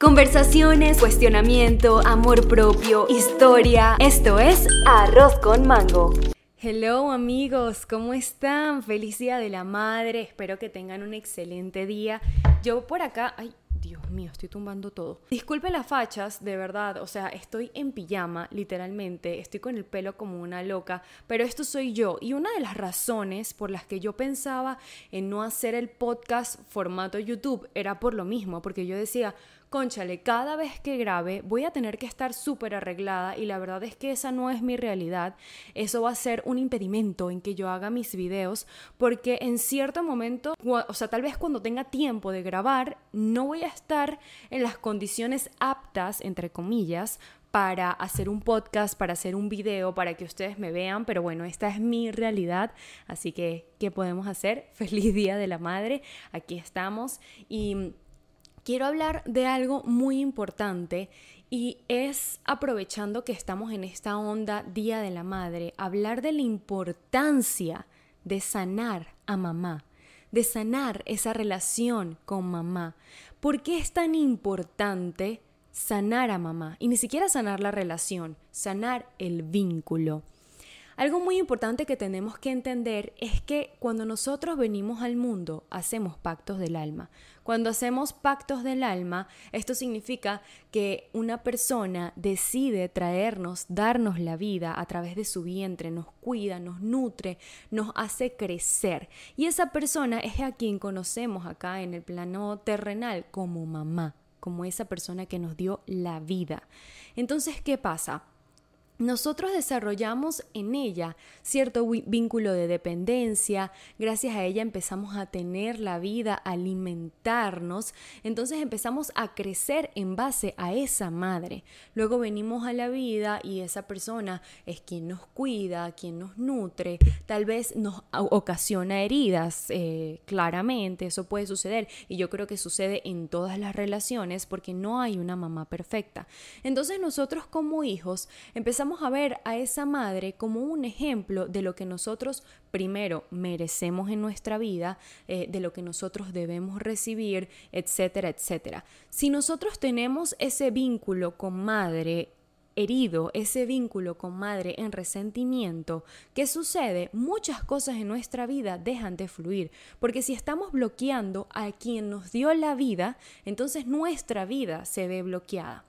Conversaciones, cuestionamiento, amor propio, historia. Esto es Arroz con Mango. Hello amigos, ¿cómo están? Feliz Día de la Madre, espero que tengan un excelente día. Yo por acá, ay, Dios mío, estoy tumbando todo. Disculpe las fachas, de verdad, o sea, estoy en pijama, literalmente, estoy con el pelo como una loca, pero esto soy yo. Y una de las razones por las que yo pensaba en no hacer el podcast formato YouTube era por lo mismo, porque yo decía, conchale, cada vez que grabe voy a tener que estar súper arreglada y la verdad es que esa no es mi realidad. Eso va a ser un impedimento en que yo haga mis videos porque en cierto momento, o sea, tal vez cuando tenga tiempo de grabar, no voy a estar en las condiciones aptas, entre comillas, para hacer un podcast, para hacer un video, para que ustedes me vean, pero bueno, esta es mi realidad, así que, ¿qué podemos hacer? Feliz Día de la Madre, aquí estamos y quiero hablar de algo muy importante y es aprovechando que estamos en esta onda Día de la Madre, hablar de la importancia de sanar a mamá, de sanar esa relación con mamá. ¿Por qué es tan importante sanar a mamá? Y ni siquiera sanar la relación, sanar el vínculo. Algo muy importante que tenemos que entender es que cuando nosotros venimos al mundo hacemos pactos del alma. Cuando hacemos pactos del alma, esto significa que una persona decide traernos, darnos la vida a través de su vientre, nos cuida, nos nutre, nos hace crecer. Y esa persona es a quien conocemos acá en el plano terrenal como mamá, como esa persona que nos dio la vida. Entonces, ¿qué pasa? Nosotros desarrollamos en ella cierto vínculo de dependencia, gracias a ella empezamos a tener la vida, a alimentarnos, entonces empezamos a crecer en base a esa madre. Luego venimos a la vida y esa persona es quien nos cuida, quien nos nutre, tal vez nos ocasiona heridas, eh, claramente, eso puede suceder y yo creo que sucede en todas las relaciones porque no hay una mamá perfecta. Entonces nosotros como hijos empezamos a ver a esa madre como un ejemplo de lo que nosotros primero merecemos en nuestra vida, eh, de lo que nosotros debemos recibir, etcétera, etcétera. Si nosotros tenemos ese vínculo con madre, herido ese vínculo con madre en resentimiento, ¿qué sucede? Muchas cosas en nuestra vida dejan de fluir, porque si estamos bloqueando a quien nos dio la vida, entonces nuestra vida se ve bloqueada.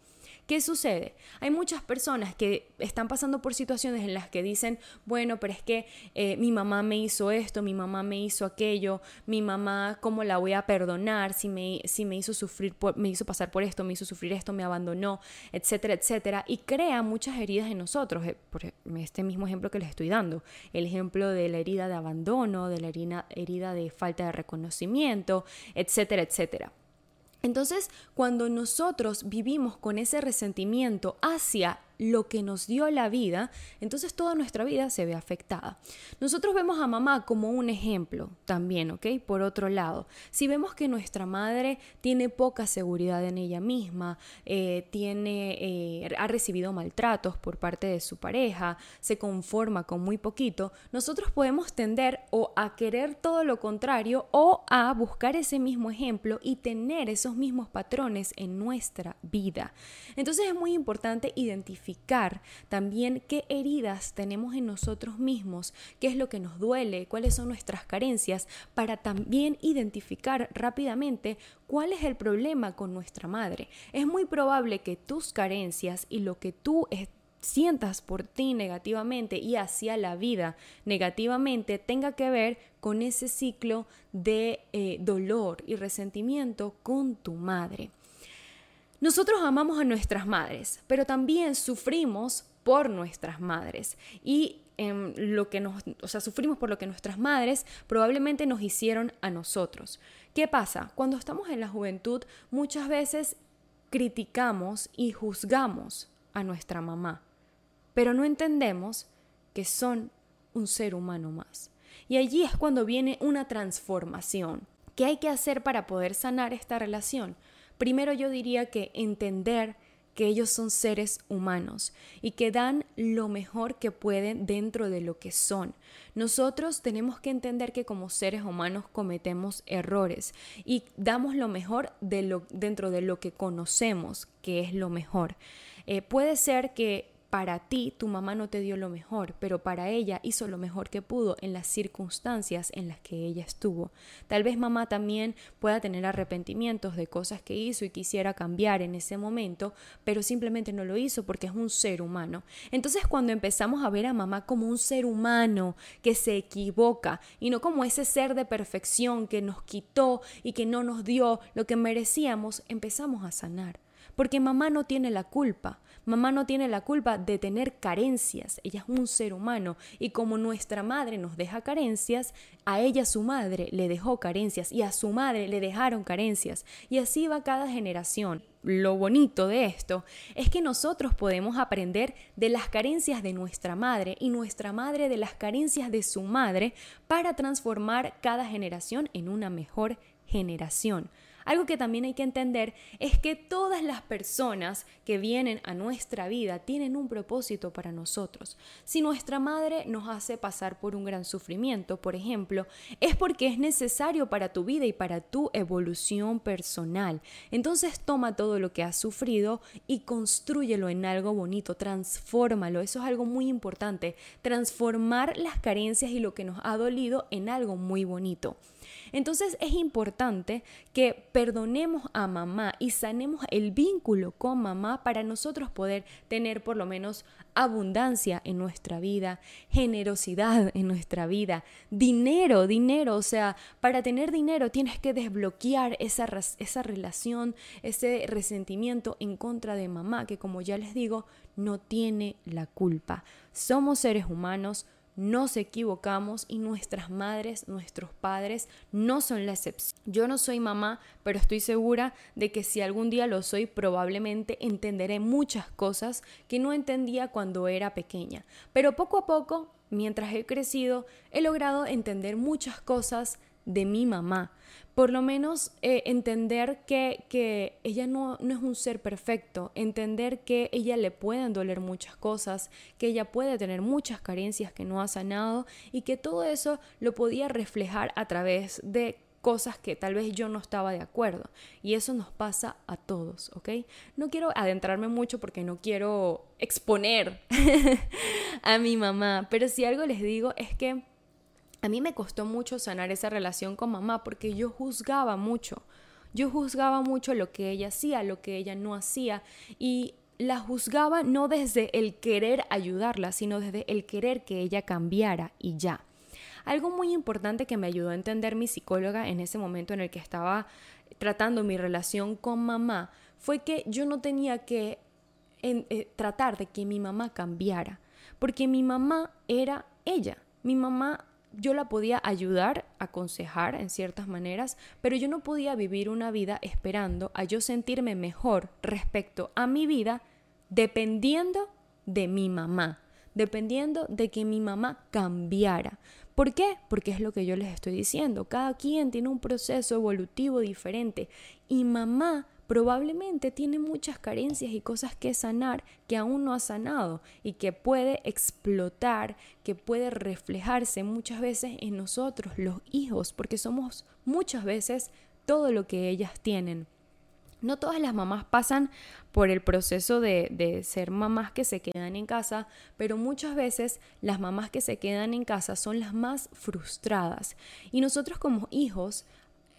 ¿Qué sucede? Hay muchas personas que están pasando por situaciones en las que dicen, bueno, pero es que eh, mi mamá me hizo esto, mi mamá me hizo aquello, mi mamá, ¿cómo la voy a perdonar si me, si me hizo sufrir, me hizo pasar por esto, me hizo sufrir esto, me abandonó, etcétera, etcétera? Y crea muchas heridas en nosotros. Eh, por este mismo ejemplo que les estoy dando, el ejemplo de la herida de abandono, de la herida, herida de falta de reconocimiento, etcétera, etcétera. Entonces, cuando nosotros vivimos con ese resentimiento hacia lo que nos dio la vida, entonces toda nuestra vida se ve afectada. Nosotros vemos a mamá como un ejemplo también, ¿ok? Por otro lado, si vemos que nuestra madre tiene poca seguridad en ella misma, eh, tiene, eh, ha recibido maltratos por parte de su pareja, se conforma con muy poquito, nosotros podemos tender o a querer todo lo contrario o a buscar ese mismo ejemplo y tener esos mismos patrones en nuestra vida. Entonces es muy importante identificar también qué heridas tenemos en nosotros mismos, qué es lo que nos duele, cuáles son nuestras carencias, para también identificar rápidamente cuál es el problema con nuestra madre. Es muy probable que tus carencias y lo que tú sientas por ti negativamente y hacia la vida negativamente tenga que ver con ese ciclo de eh, dolor y resentimiento con tu madre. Nosotros amamos a nuestras madres, pero también sufrimos por nuestras madres y em, lo que nos, o sea, sufrimos por lo que nuestras madres probablemente nos hicieron a nosotros. ¿Qué pasa? Cuando estamos en la juventud, muchas veces criticamos y juzgamos a nuestra mamá, pero no entendemos que son un ser humano más. Y allí es cuando viene una transformación. ¿Qué hay que hacer para poder sanar esta relación? Primero yo diría que entender que ellos son seres humanos y que dan lo mejor que pueden dentro de lo que son. Nosotros tenemos que entender que como seres humanos cometemos errores y damos lo mejor dentro de lo que conocemos, que es lo mejor. Eh, puede ser que para ti tu mamá no te dio lo mejor, pero para ella hizo lo mejor que pudo en las circunstancias en las que ella estuvo. Tal vez mamá también pueda tener arrepentimientos de cosas que hizo y quisiera cambiar en ese momento, pero simplemente no lo hizo porque es un ser humano. Entonces cuando empezamos a ver a mamá como un ser humano que se equivoca y no como ese ser de perfección que nos quitó y que no nos dio lo que merecíamos, empezamos a sanar. Porque mamá no tiene la culpa. Mamá no tiene la culpa de tener carencias, ella es un ser humano y como nuestra madre nos deja carencias, a ella su madre le dejó carencias y a su madre le dejaron carencias y así va cada generación. Lo bonito de esto es que nosotros podemos aprender de las carencias de nuestra madre y nuestra madre de las carencias de su madre para transformar cada generación en una mejor generación. Algo que también hay que entender es que todas las personas que vienen a nuestra vida tienen un propósito para nosotros. Si nuestra madre nos hace pasar por un gran sufrimiento, por ejemplo, es porque es necesario para tu vida y para tu evolución personal. Entonces toma todo lo que has sufrido y construyelo en algo bonito, transfórmalo. Eso es algo muy importante, transformar las carencias y lo que nos ha dolido en algo muy bonito. Entonces es importante que perdonemos a mamá y sanemos el vínculo con mamá para nosotros poder tener por lo menos abundancia en nuestra vida, generosidad en nuestra vida, dinero, dinero, o sea, para tener dinero tienes que desbloquear esa, esa relación, ese resentimiento en contra de mamá, que como ya les digo, no tiene la culpa. Somos seres humanos, nos equivocamos y nuestras madres, nuestros padres no son la excepción. Yo no soy mamá, pero estoy segura de que si algún día lo soy, probablemente entenderé muchas cosas que no entendía cuando era pequeña. Pero poco a poco, mientras he crecido, he logrado entender muchas cosas de mi mamá por lo menos eh, entender que, que ella no, no, es un ser perfecto, entender que ella le pueden doler muchas cosas, que ella puede tener muchas carencias que no ha sanado y que todo eso lo podía reflejar a través de cosas que tal vez yo no estaba de acuerdo. Y eso nos pasa a todos, ¿ok? No quiero adentrarme mucho porque no quiero exponer a mi mamá, pero si algo les digo es que a mí me costó mucho sanar esa relación con mamá porque yo juzgaba mucho. Yo juzgaba mucho lo que ella hacía, lo que ella no hacía y la juzgaba no desde el querer ayudarla, sino desde el querer que ella cambiara y ya. Algo muy importante que me ayudó a entender mi psicóloga en ese momento en el que estaba tratando mi relación con mamá fue que yo no tenía que eh, tratar de que mi mamá cambiara, porque mi mamá era ella. Mi mamá yo la podía ayudar, aconsejar en ciertas maneras, pero yo no podía vivir una vida esperando a yo sentirme mejor respecto a mi vida dependiendo de mi mamá, dependiendo de que mi mamá cambiara. ¿Por qué? Porque es lo que yo les estoy diciendo. Cada quien tiene un proceso evolutivo diferente y mamá probablemente tiene muchas carencias y cosas que sanar que aún no ha sanado y que puede explotar, que puede reflejarse muchas veces en nosotros, los hijos, porque somos muchas veces todo lo que ellas tienen. No todas las mamás pasan por el proceso de, de, ser mamás que se quedan en casa, pero muchas veces las mamás que se quedan en casa son las más frustradas. Y nosotros como hijos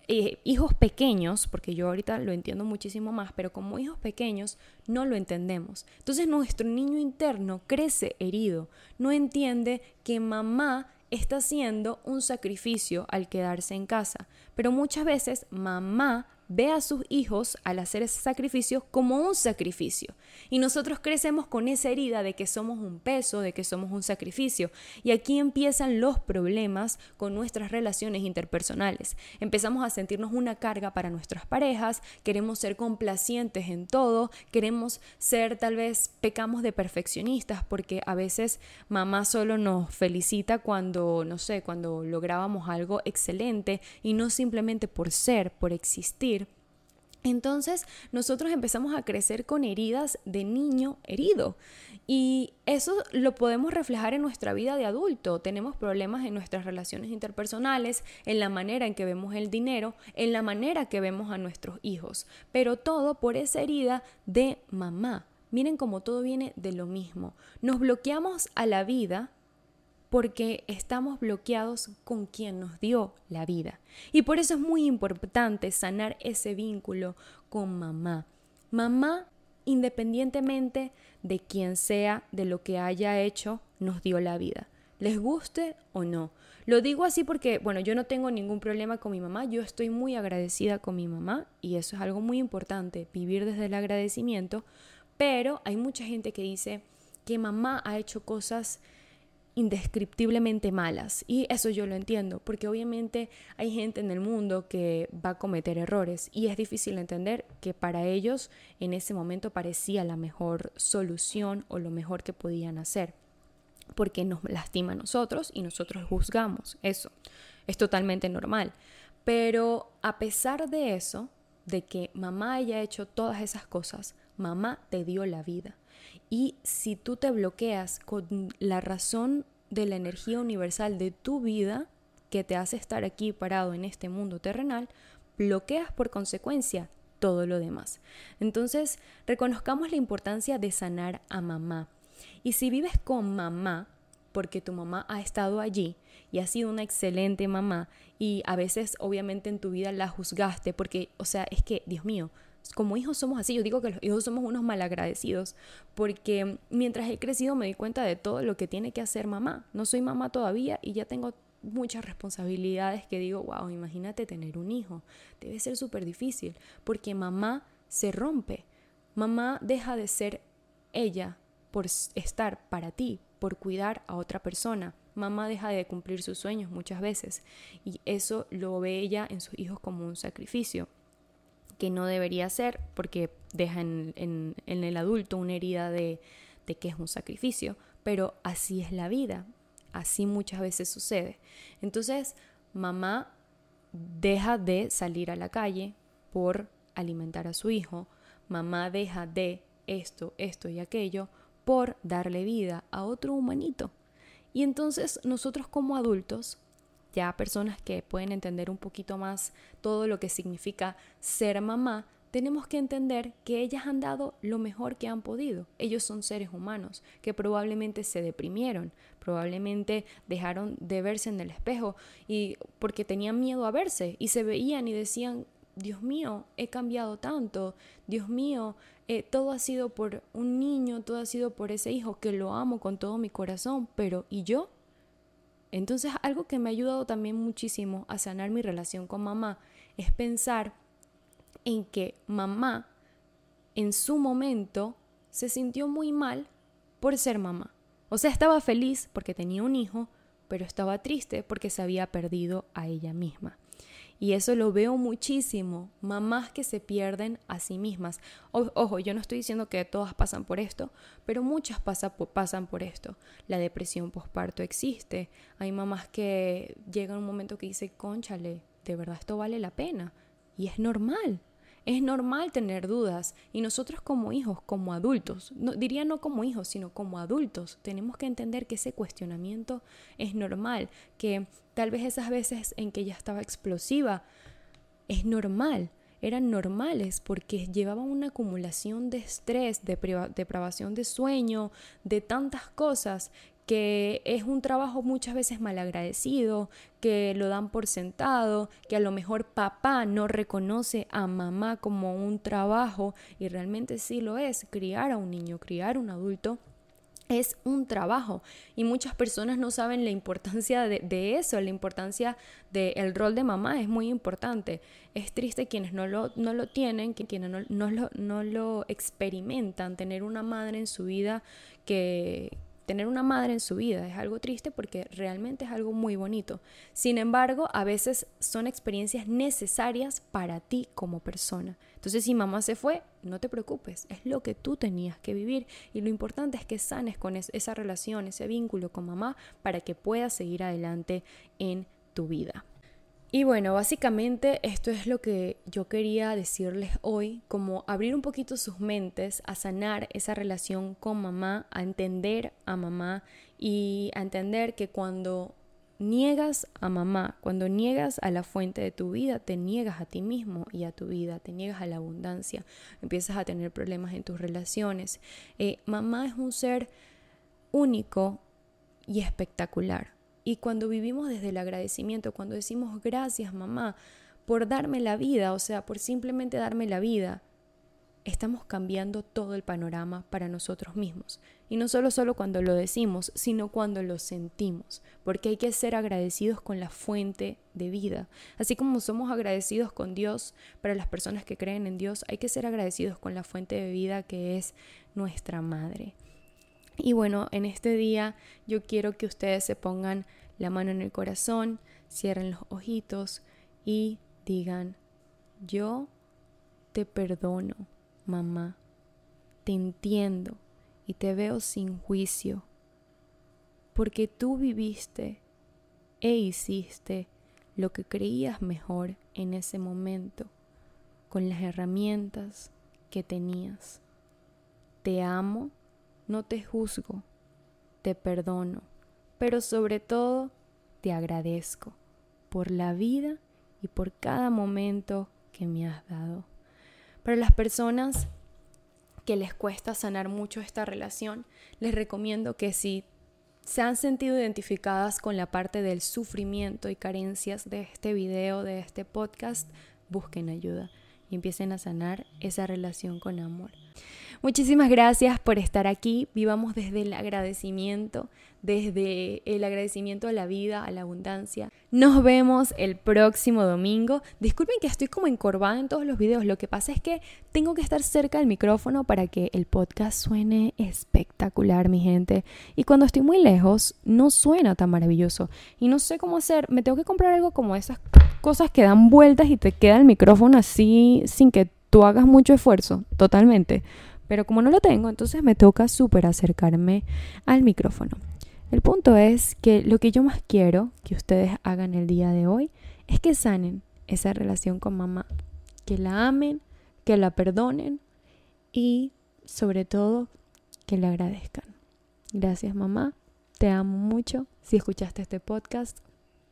eh, hijos pequeños, porque yo ahorita lo entiendo muchísimo más, pero como hijos pequeños no lo entendemos. Entonces nuestro niño interno crece herido, no entiende que mamá está haciendo un sacrificio al quedarse en casa, pero muchas veces mamá ve a sus hijos al hacer ese sacrificio como un sacrificio. Y nosotros crecemos con esa herida de que somos un peso, de que somos un sacrificio. Y aquí empiezan los problemas con nuestras relaciones interpersonales. Empezamos a sentirnos una carga para nuestras parejas, queremos ser complacientes en todo, queremos ser tal vez pecamos de perfeccionistas porque a veces mamá solo nos felicita cuando, no sé, cuando lográbamos algo excelente y no simplemente por ser, por existir Entonces nosotros empezamos a crecer con heridas de niño herido y eso lo podemos reflejar en nuestra vida de adulto. Tenemos problemas en nuestras relaciones interpersonales, en la manera en que vemos el dinero, en la manera que vemos a nuestros hijos, pero todo por esa herida de mamá. Miren cómo todo viene de lo mismo. Nos bloqueamos a la vida porque estamos bloqueados con quien nos dio la vida. Y por eso es muy importante sanar ese vínculo con mamá. Mamá, independientemente de quien sea, de lo que haya hecho, nos dio la vida. Les guste o no. Lo digo así porque, bueno, yo no tengo ningún problema con mi mamá, yo estoy muy agradecida con mi mamá y eso es algo muy importante, vivir desde el agradecimiento, pero hay mucha gente que dice que mamá ha hecho cosas indescriptiblemente malas. Y eso yo lo entiendo, porque obviamente hay gente en el mundo que va a cometer errores y es difícil entender que para ellos en ese momento parecía la mejor solución o lo mejor que podían hacer, porque nos lastima a nosotros y nosotros juzgamos. Eso es totalmente normal. Pero a pesar de eso, de que mamá haya hecho todas esas cosas, mamá te dio la vida. Y si tú te bloqueas con la razón de la energía universal de tu vida que te hace estar aquí parado en este mundo terrenal, bloqueas por consecuencia todo lo demás. Entonces, reconozcamos la importancia de sanar a mamá. Y si vives con mamá, porque tu mamá ha estado allí y ha sido una excelente mamá y a veces obviamente en tu vida la juzgaste porque, o sea, es que, Dios mío, como hijos somos así, yo digo que los hijos somos unos malagradecidos, porque mientras he crecido me di cuenta de todo lo que tiene que hacer mamá. No soy mamá todavía y ya tengo muchas responsabilidades que digo, wow, imagínate tener un hijo. Debe ser súper difícil, porque mamá se rompe. Mamá deja de ser ella por estar para ti, por cuidar a otra persona. Mamá deja de cumplir sus sueños muchas veces y eso lo ve ella en sus hijos como un sacrificio que no debería ser porque deja en, el adulto una herida de, de que es un sacrificio, pero así es la vida, así muchas veces sucede. Entonces, mamá deja de salir a la calle por alimentar a su hijo, mamá deja de esto, esto y aquello por darle vida a otro humanito. Y entonces nosotros como adultos ya personas que pueden entender un poquito más todo lo que significa ser mamá, tenemos que entender que ellas han dado lo mejor que han podido. Ellos son seres humanos que probablemente se deprimieron, probablemente dejaron de verse en el espejo y porque tenían miedo a verse y se veían y decían, Dios mío, he cambiado tanto, Dios mío, eh, todo ha sido por un niño, todo ha sido por ese hijo que lo amo con todo mi corazón, pero ¿y yo? Entonces algo que me ha ayudado también muchísimo a sanar mi relación con mamá es pensar en que mamá en su momento se sintió muy mal por ser mamá. O sea, estaba feliz porque tenía un hijo, pero estaba triste porque se había perdido a ella misma. Y eso lo veo muchísimo, mamás que se pierden a sí mismas. ojo, yo no estoy diciendo que todas pasan por esto, pero muchas pasan por esto. La depresión postparto existe. Hay mamás que llegan un momento que dicen, conchale, de verdad esto vale la pena. Y es normal. Es normal tener dudas y nosotros como hijos, como adultos, diría no como hijos, sino como adultos, tenemos que entender que ese cuestionamiento es normal, que tal vez esas veces en que ella estaba explosiva es normal, eran normales porque llevaban una acumulación de estrés, de depravación de sueño, de tantas cosas que es un trabajo muchas veces malagradecido, que lo dan por sentado, que a lo mejor papá no reconoce a mamá como un trabajo y realmente sí lo es, criar a un niño, criar a un adulto es un trabajo y muchas personas no saben la importancia de, eso, la importancia del rol de mamá es muy importante. Es triste quienes no lo, no lo tienen, quienes no, no, lo, no lo experimentan, tener una madre en su vida que, tener una madre en su vida es algo triste porque realmente es algo muy bonito. Sin embargo, a veces son experiencias necesarias para ti como persona. Entonces, si mamá se fue, no te preocupes, es lo que tú tenías que vivir y lo importante es que sanes con esa relación, ese vínculo con mamá para que puedas seguir adelante en tu vida. Y bueno, básicamente esto es lo que yo quería decirles hoy, como abrir un poquito sus mentes a sanar esa relación con mamá, a entender a mamá y a entender que cuando niegas a mamá, cuando niegas a la fuente de tu vida, te niegas a ti mismo y a tu vida, te niegas a la abundancia, empiezas a tener problemas en tus relaciones. Eh, mamá es un ser único y espectacular. Y cuando vivimos desde el agradecimiento, cuando decimos gracias mamá por darme la vida, o sea, por simplemente darme la vida, estamos cambiando todo el panorama para nosotros mismos. Y no solo solo cuando lo decimos, sino cuando lo sentimos, porque hay que ser agradecidos con la fuente de vida. Así como somos agradecidos con Dios, para las personas que creen en Dios, hay que ser agradecidos con la fuente de vida que es nuestra madre. Y bueno, en este día yo quiero que ustedes se pongan la mano en el corazón, cierren los ojitos y digan, yo te perdono, mamá, te entiendo y te veo sin juicio, porque tú viviste e hiciste lo que creías mejor en ese momento, con las herramientas que tenías. Te amo no te juzgo, te perdono, pero sobre todo te agradezco por la vida y por cada momento que me has dado. Para las personas que les cuesta sanar mucho esta relación, les recomiendo que si se han sentido identificadas con la parte del sufrimiento y carencias de este video, de este podcast, busquen ayuda y empiecen a sanar esa relación con amor. Muchísimas gracias por estar aquí. Vivamos desde el agradecimiento, desde el agradecimiento a la vida, a la abundancia. Nos vemos el próximo domingo. Disculpen que estoy como encorvada en todos los videos. Lo que pasa es que tengo que estar cerca del micrófono para que el podcast suene espectacular, mi gente. Y cuando estoy muy lejos, no suena tan maravilloso. Y no sé cómo hacer. Me tengo que comprar algo como esas cosas que dan vueltas y te queda el micrófono así sin que tú hagas mucho esfuerzo. Totalmente. Pero como no lo tengo, entonces me toca súper acercarme al micrófono. El punto es que lo que yo más quiero que ustedes hagan el día de hoy es que sanen esa relación con mamá, que la amen, que la perdonen y sobre todo que la agradezcan. Gracias mamá, te amo mucho. Si escuchaste este podcast,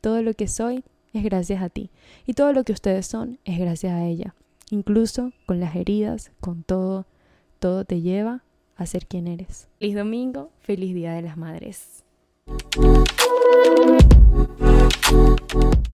todo lo que soy es gracias a ti y todo lo que ustedes son es gracias a ella, incluso con las heridas, con todo todo te lleva a ser quien eres. Feliz domingo, feliz Día de las Madres.